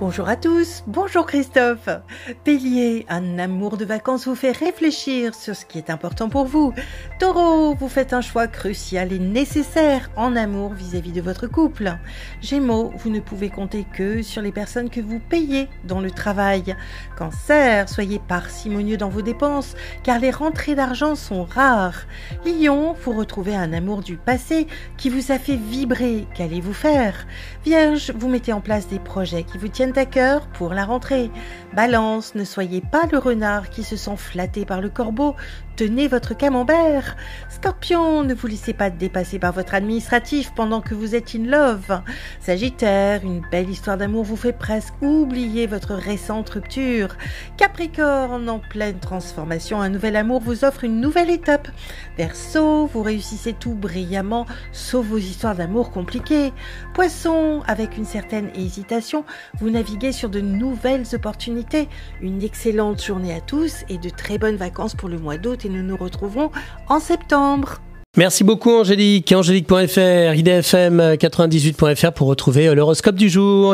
Bonjour à tous, bonjour Christophe. Bélier, un amour de vacances vous fait réfléchir sur ce qui est important pour vous. Taureau, vous faites un choix crucial et nécessaire en amour vis-à-vis de votre couple. Gémeaux, vous ne pouvez compter que sur les personnes que vous payez dans le travail. Cancer, soyez parcimonieux dans vos dépenses car les rentrées d'argent sont rares. Lion, vous retrouvez un amour du passé qui vous a fait vibrer. Qu'allez-vous faire? Vierge, vous mettez en place des projets qui vous tiennent à cœur pour la rentrée. Balance, ne soyez pas le renard qui se sent flatté par le corbeau, tenez votre camembert. Scorpion, ne vous laissez pas dépasser par votre administratif pendant que vous êtes in love. Sagittaire, une belle histoire d'amour vous fait presque oublier votre récente rupture. Capricorne, en pleine transformation, un nouvel amour vous offre une nouvelle étape. Verseau, vous réussissez tout brillamment, sauf vos histoires d'amour compliquées. Poisson, avec une certaine hésitation, vous naviguez sur de nouvelles opportunités. Une excellente journée à tous et de très bonnes vacances pour le mois d'août et nous nous retrouverons en septembre. Merci beaucoup Angélique. Angélique.fr, idfm98.fr pour retrouver l'horoscope du jour.